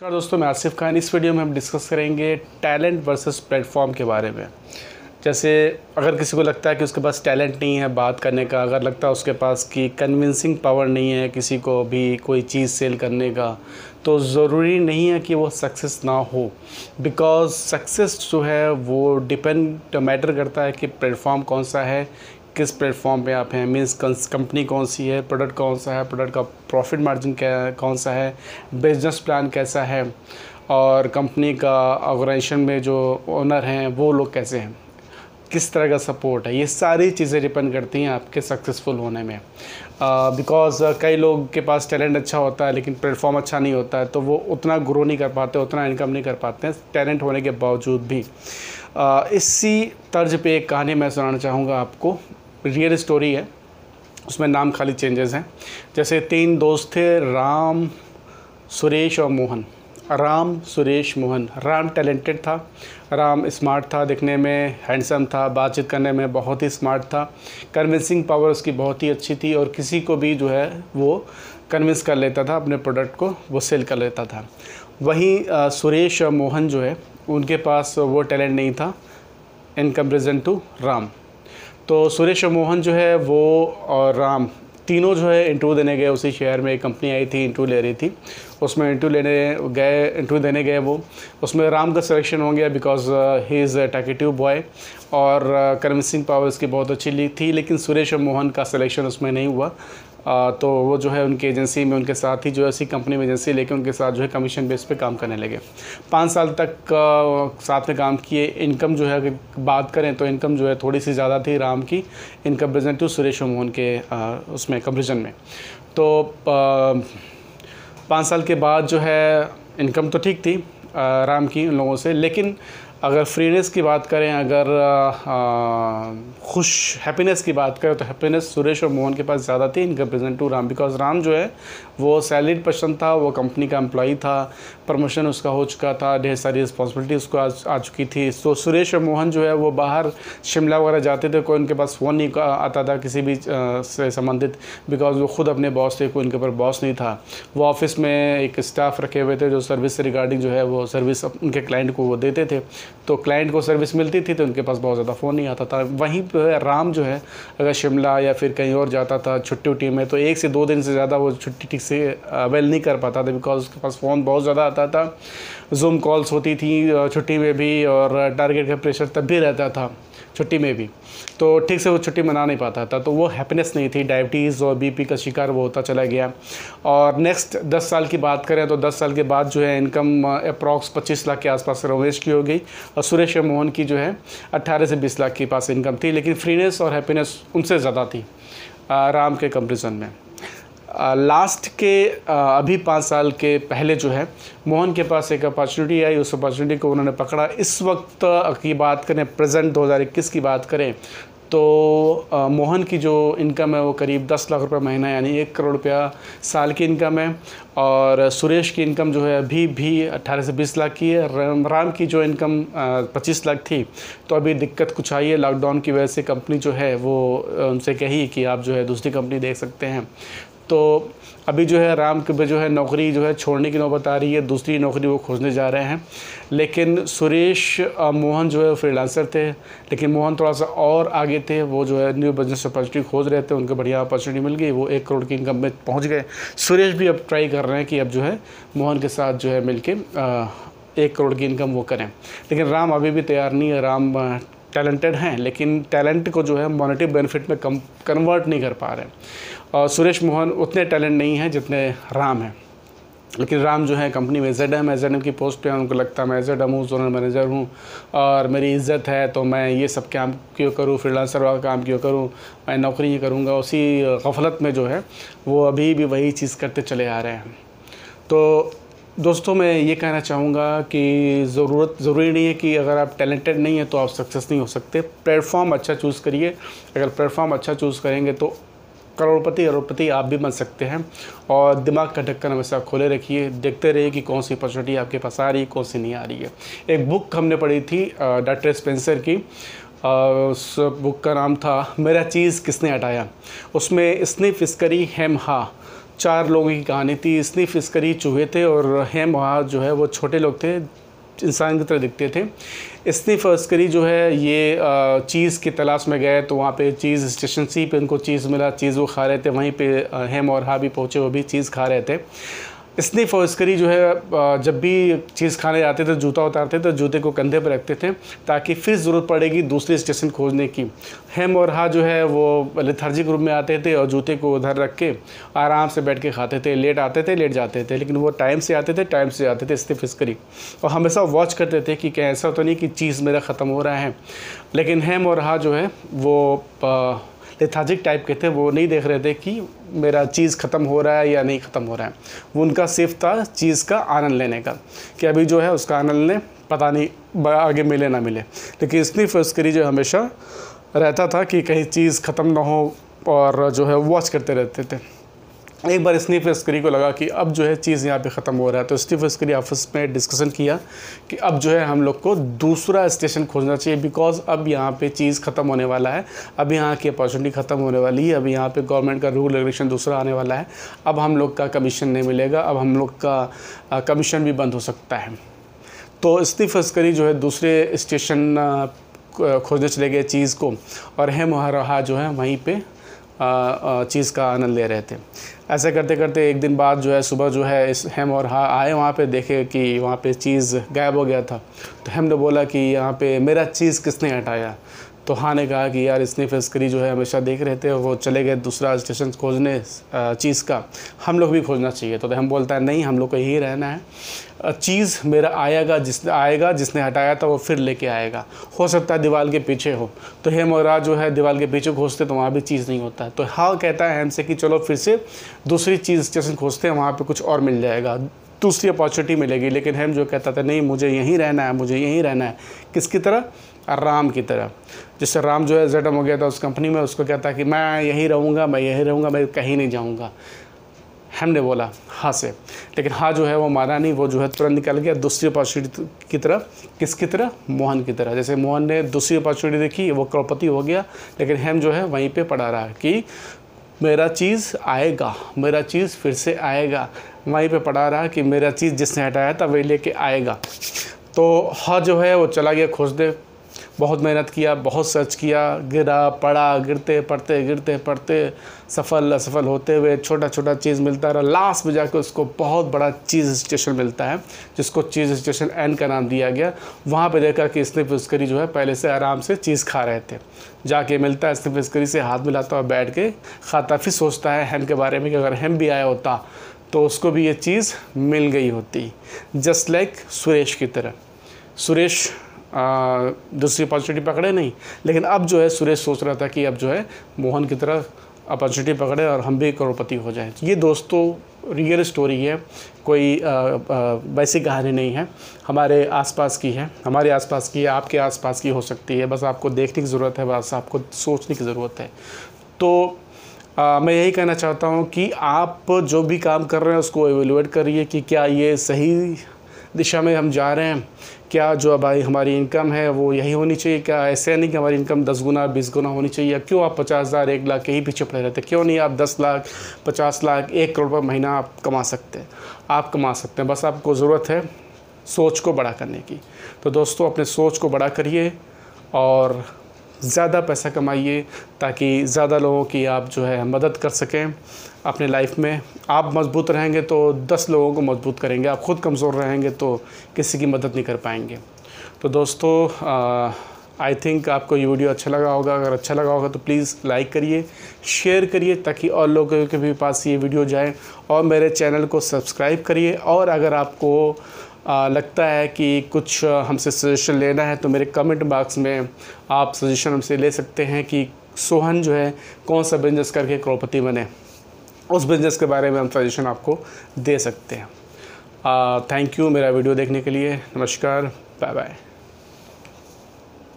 नमस्कार दोस्तों, मैं आसिफ खान। इस वीडियो में हम डिस्कस करेंगे टैलेंट वर्सेस प्लेटफॉर्म के बारे में। जैसे अगर किसी को लगता है कि उसके पास टैलेंट नहीं है बात करने का, अगर लगता है उसके पास कि कन्विंसिंग पावर नहीं है किसी को भी कोई चीज़ सेल करने का तो ज़रूरी नहीं है कि वो सक्सेस ना हो। बिकॉज़ सक्सेस जो है, वो डिपेंड मैटर करता है कि प्लेटफॉर्म कौन सा है किस प्लेटफॉर्म पे आप हैं? मीन्स कंपनी कौन सी है? प्रोडक्ट कौन सा है? प्रोडक्ट का प्रॉफिट मार्जिन क्या कौन सा है? बिज़नेस प्लान कैसा है? और कंपनी का ऑर्गेनाइजेशन में जो ओनर हैं वो लोग कैसे हैं? किस तरह का सपोर्ट है? ये सारी चीज़ें डिपेंड करती हैं आपके सक्सेसफुल होने में। बिकॉज़ uh, कई लोग के पास टैलेंट अच्छा होता है लेकिन प्लेटफॉर्म अच्छा नहीं होता है तो वो उतना ग्रो नहीं कर पाते उतना इनकम नहीं कर पाते हैं टैलेंट होने के बावजूद भी। uh, इसी तर्ज पे एक कहानी मैं सुनाना चाहूँगा आपको। रियल स्टोरी है। उसमें नाम खाली चेंजेस हैं। जैसे तीन दोस्त थे, राम, सुरेश और मोहन। राम, सुरेश, मोहन। राम टैलेंटेड था। राम स्मार्ट था, दिखने में हैंडसम था, बातचीत करने में बहुत ही स्मार्ट था। कन्विंसिंग पावर उसकी बहुत ही अच्छी थी और किसी को भी जो है वो कन्विंस कर लेता था, अपने प्रोडक्ट को वो सेल कर लेता था। वहीं सुरेश और मोहन जो है, उनके पास वो टैलेंट नहीं था। In comparison to Ram. तो सुरेश और मोहन जो है वो और राम तीनों जो है इंटरव्यू देने गए उसी शहर में। एक कंपनी आई थी इंटरव्यू ले रही थी। उसमें इंटरव्यू लेने गए इंटरव्यू देने गए वो। उसमें राम का सिलेक्शन हो गया because he is talkative boy और करम सिंह पावर इसकी बहुत अच्छी ली थी, लेकिन सुरेश और मोहन का सिलेक्शन उसमें नहीं हुआ। तो वो जो है उनकी एजेंसी में उनके साथ ही जो है उसी कंपनी में एजेंसी लेके उनके साथ जो है कमीशन बेस पे काम करने लगे। पाँच साल तक साथ में काम किए। इनकम जो है बात करें तो इनकम जो है थोड़ी सी ज़्यादा थी राम की। In comparison to Suresh Mohan के उसमें कंपेरिजन में। तो पाँच साल के बाद जो है इनकम तो ठीक थी राम की उन लोगों से। लेकिन अगर फ्रीनेस की बात करें अगर खुश हैप्पीनेस की बात करें तो हैप्पीनेस सुरेश और मोहन के पास ज़्यादा थी in comparison to Ram. Because Ram जो है वो सैलरीड पर्सन था वो कंपनी का एम्प्लॉई था प्रमोशन उसका हो चुका था ढेर सारी रिस्पॉन्सिबिलिटी उसको आ, आ चुकी थी। तो सुरेश और मोहन जो है वो बाहर शिमला वगैरह जाते थे कोई उनके पास फ़ोन नहीं आता था किसी भी से संबंधित बिकॉज़ वो खुद अपने बॉस थे कोई उनके ऊपर बॉस नहीं था। वो ऑफ़िस में एक स्टाफ रखे हुए थे जो सर्विस से रिगार्डिंग जो है वो सर्विस उनके क्लाइंट को वो देते थे। तो क्लाइंट को सर्विस मिलती थी तो उनके पास बहुत ज़्यादा फ़ोन नहीं आता था। वहीं पर राम जो है, अगर शिमला या फिर कहीं और जाता था छुट्टी उट्टी में तो एक से दो दिन से ज़्यादा वो छुट्टी ठीक से अवेल नहीं कर पाता था बिकॉज़ उसके पास फ़ोन बहुत ज़्यादा आता था। जूम कॉल्स होती थी छुट्टी में भी, और टारगेट का प्रेशर तब भी रहता था। छुट्टी में भी। तो ठीक से वो छुट्टी मना नहीं पाता था तो वो हैप्पीनेस नहीं थी डायबिटीज़ और बीपी का शिकार वो होता चला गया। और नेक्स्ट दस साल की बात करें तो दस साल के बाद जो है इनकम अप्रॉक्स पच्चीस लाख के आसपास रमेश की हो गई और सुरेश मोहन की जो है अट्ठारह से बीस लाख के पास इनकम थी, लेकिन फ्रीनेस और हैप्पीनेस उनसे ज़्यादा थी राम के कंपेरिजन में। लास्ट के अभी पाँच साल के पहले जो है मोहन के पास एक अपॉर्चुनिटी आई। उस अपॉर्चुनिटी को उन्होंने पकड़ा। इस वक्त की बात करें प्रेजेंट 2021 की बात करें तो आ, मोहन की जो इनकम है वो करीब दस लाख रुपए महीना यानी एक करोड़ रुपया साल की इनकम है। और सुरेश की इनकम जो है अभी भी 18 से 20 लाख की है। राम, राम की जो इनकम पच्चीस लाख थी तो अभी दिक्कत कुछ आई है। लॉकडाउन की वजह से कंपनी जो है वो उनसे कही कि आप जो है दूसरी कंपनी देख सकते हैं। तो अभी जो है राम के जो है नौकरी जो है छोड़ने की नौबत आ रही है, दूसरी नौकरी वो खोजने जा रहे हैं। लेकिन सुरेश मोहन जो है फ्रीलांसर थे, लेकिन मोहन थोड़ा सा और आगे थे, वो जो है न्यू बिज़नेस अपॉर्चुनिटी खोज रहे थे, उनको बढ़िया अपॉर्चुनिटी मिल गई, वो एक करोड़ की इनकम में पहुँच गए। सुरेश भी अब ट्राई कर रहे हैं कि अब जो है मोहन के साथ जो है मिल एक करोड़ की इनकम वो करें। लेकिन राम अभी भी तैयार नहीं है, राम टैलेंटेड हैं, लेकिन टैलेंट को जो है मॉनेटिव बेनिफिट में कम कन्वर्ट नहीं कर पा रहे और सुरेश मोहन उतने टैलेंट नहीं हैं जितने राम हैं। लेकिन राम जो है कंपनी में जेड एम एम की पोस्ट पे उनको लगता है मैं जेड एम हूँ जोनल मैनेजर हूँ, और मेरी इज़्ज़त है तो मैं ये सब काम क्यों करूँ फ्रीलांसर वाला काम क्यों करूँ, मैं नौकरी ही करूँगा। उसी गफलत में जो है वो अभी भी वही चीज़ करते चले आ रहे हैं। तो दोस्तों, मैं ये कहना चाहूँगा कि ज़रूरत, ज़रूरी नहीं है कि अगर आप टैलेंटेड नहीं है तो आप सक्सेस नहीं हो सकते। प्लेटफॉर्म अच्छा चूज़ करिए। अगर प्लेटफॉर्म अच्छा चूज़ करेंगे तो करोड़पति, अरबपति आप भी बन सकते हैं। और दिमाग का ढक्कन हमेशा खोले रखिए। देखते रहिए कि कौन सी अपॉर्चुनिटी आपके पास आ रही है, कौन सी नहीं आ रही है। एक बुक हमने पढ़ी थी डॉक्टर स्पेंसर की। उस बुक का नाम था, मेरा चीज़ किसने हटाया? उसमें, स्निफ फिस्करी हेम हा। चार लोगों की कहानी थी स्निफ फिस्करी चूहे थे और हेम वहाँ जो है वो छोटे लोग थे, इंसान की तरह दिखते थे। स्निफ फिस्करी जो है ये चीज़ की तलाश में गए तो वहाँ पे चीज़ स्टेशन सी पे उनको चीज़ मिला, चीज़ वो खा रहे थे, वहीं पे हेम और हा भी पहुँचे, वो भी चीज़ खा रहे थे। स्निफ और स्करी जो है जब भी चीज़ खाने जाते थे, जूता उतारते तो जूते को कंधे पर रखते थे, ताकि फिर ज़रूरत पड़ेगी दूसरे स्टेशन खोजने की। हेम और हा जो है, वो लिथार्जिक रूप में आते थे और जूते को उधर रख के आराम से बैठ के खाते थे। लेट आते थे, लेट जाते थे, लेकिन वो टाइम से आते थे टाइम से आते थे स्निफ स्करी और हमेशा वॉच करते थे कि क्या ऐसा तो नहीं कि चीज़ मेरा ख़त्म हो रहा है। लेकिन हेम और हा जो है, वो लेथाजिक टाइप के थे, वो नहीं देख रहे थे कि मेरा चीज़ ख़त्म हो रहा है या नहीं ख़त्म हो रहा है। वो उनका सिर्फ़ था चीज़ का आनंद लेने का, कि अभी जो है उसका आनंद लें, पता नहीं आगे मिले ना मिले। लेकिन इसलिए फर्स्करी जो हमेशा रहता था कि कहीं चीज़ ख़त्म ना हो और जो है वॉच करते रहते थे। एक बार स्नीफ स्करी को लगा कि अब जो है चीज़ यहाँ पे ख़त्म हो रहा है। तो स्नीफ स्करी ऑफ़िस में डिस्कशन किया कि अब जो है हम लोग को दूसरा स्टेशन खोजना चाहिए बिकॉज़ अब यहाँ पे चीज़ ख़त्म होने वाला है। अब यहाँ की अपॉर्चुनिटी ख़त्म होने वाली है। अब यहाँ पे गवर्नमेंट का रूल रेगुलेशन दूसरा आने वाला है। अब हम लोग का कमीशन नहीं मिलेगा। अब हम लोग का कमीशन भी बंद हो सकता है। तो स्नीफ स्करी जो है दूसरे स्टेशन खोजने चले गए चीज़ को और हेम रहा जो है वहीं पर चीज़ का आनंद ले रहे थे। ऐसे करते करते एक दिन बाद जो है सुबह जो है इस हेम और हा आए वहाँ पे देखे कि वहाँ पे चीज़ गायब हो गया था। तो हेम ने बोला कि यहाँ पे मेरा चीज़ किसने हटाया? तो हाँ ने कहा कि यार इसने फिस्करी जो है हमेशा देख रहे थे वो चले गए दूसरा स्टेशन खोजने चीज़ का। हम लोग भी खोजना चाहिए तो, हम बोलता है नहीं हम लोग को यही रहना है। चीज़ मेरा आएगा जिसने आएगा जिसने हटाया था वो फिर लेके आएगा। हो सकता है दीवार के पीछे हो। तो हेम और जो है दीवार के पीछे खोजते तो वहाँ भी चीज़ नहीं होता तो हाँ कहता है हमसे कि चलो फिर से दूसरी चीज़ स्टेशन खोजते हैं, वहाँ पर कुछ और मिल जाएगा। दूसरी अपॉर्चुनिटी मिलेगी, लेकिन हम जो कहता था, नहीं, मुझे यहीं रहना है, मुझे यहीं रहना है। किसकी तरह? राम की तरह। जिससे राम जो है जेडम हो गया था उस कंपनी में, उसको कहता कि, मैं यहीं रहूँगा, मैं यहीं रहूँगा, मैं कहीं नहीं जाऊँगा। हमने बोला हाँ से। लेकिन हाँ जो है, वो मारा नहीं, वो जो है तुरंत निकल गया। दूसरी अपॉर्चुनिटी की तरह, किसकी तरह? मोहन की तरह। जैसे मोहन ने दूसरी अपॉर्चुनिटी देखी, वो करोड़पति हो गया, लेकिन हेम जो है, वहीं पे पड़ा रहा कि मेरा चीज़ आएगा, मेरा चीज़ फिर से आएगा। वहीं पे पढ़ा रहा कि मेरा चीज़ जिसने हटाया था वही लेके आएगा। तो हाँ जो है वो चला गया खोज दे बहुत मेहनत किया, बहुत सर्च किया, गिरा, पड़ा, गिरते, पड़ते गिरते, पड़ते, सफल, असफल होते हुए छोटा छोटा चीज़ मिलता रहा। लास्ट में जाकर उसको बहुत बड़ा चीज़ स्टेशन मिलता है, जिसको चीज़ स्टेशन एन का नाम दिया गया। वहाँ पे देखा कि स्निप फिस्करी जो है, पहले से आराम से चीज़ खा रहे थे। जाके मिलता है, स्निप फिस्करी से हाथ मिलाता और बैठ के खाता फिर सोचता है हेम के बारे में कि अगर हेम भी आया होता तो उसको भी ये चीज़ मिल गई होती। जस्ट लाइक सुरेश की तरह। सुरेश दूसरी अपॉर्चुनिटी पकड़े नहीं। लेकिन अब जो है सुरेश सोच रहा था कि अब जो है मोहन की तरह अपॉर्चुनिटी पकड़े और हम भी करोड़पति हो जाएँ। ये दोस्तों रियल स्टोरी है। कोई वैसी कहानी नहीं है। हमारे आसपास की है। हमारे आसपास की है आपके आसपास की हो सकती है। बस आपको देखने की ज़रूरत है बस आपको सोचने की ज़रूरत है। तो आ, मैं यही कहना चाहता हूँ कि आप जो भी काम कर रहे हैं उसको एवेलुएट करिए कि क्या ये सही दिशा में हम जा रहे हैं, क्या जो भाई हमारी इनकम है, वो यही होनी चाहिए? क्या ऐसे नहीं कि हमारी इनकम दस गुना, बीस गुना होनी चाहिए? क्यों आप पचास हज़ार, एक लाख के ही पीछे पड़े रहते क्यों नहीं आप दस लाख, पचास लाख, एक करोड़ रुपये महीना आप कमा सकते हैं? आप कमा सकते हैं। बस आपको ज़रूरत है सोच को बड़ा करने की। तो दोस्तों, अपने सोच को बड़ा करिए और ज़्यादा पैसा कमाइए ताकि ज़्यादा लोगों की आप जो है मदद कर सकें। अपने लाइफ में। आप मज़बूत रहेंगे तो दस लोगों को मज़बूत करेंगे। आप ख़ुद कमज़ोर रहेंगे तो किसी की मदद नहीं कर पाएँगे। तो दोस्तों आई थिंक आपको ये वीडियो अच्छा लगा होगा। अगर अच्छा लगा होगा तो प्लीज़ लाइक करिए शेयर करिए ताकि और लोगों के भी पास ये वीडियो जाए। और मेरे चैनल को सब्सक्राइब करिए। और अगर आपको आ, लगता है कि कुछ हमसे सजेशन लेना है तो मेरे कमेंट बॉक्स में आप सजेशन हमसे ले सकते हैं कि सोहन जो है कौन सा बिज़नेस करके करोड़पति बने। उस बिज़नेस के बारे में हम सजेशन आपको दे सकते हैं। थैंक यू मेरा वीडियो देखने के लिए। नमस्कार। Bye bye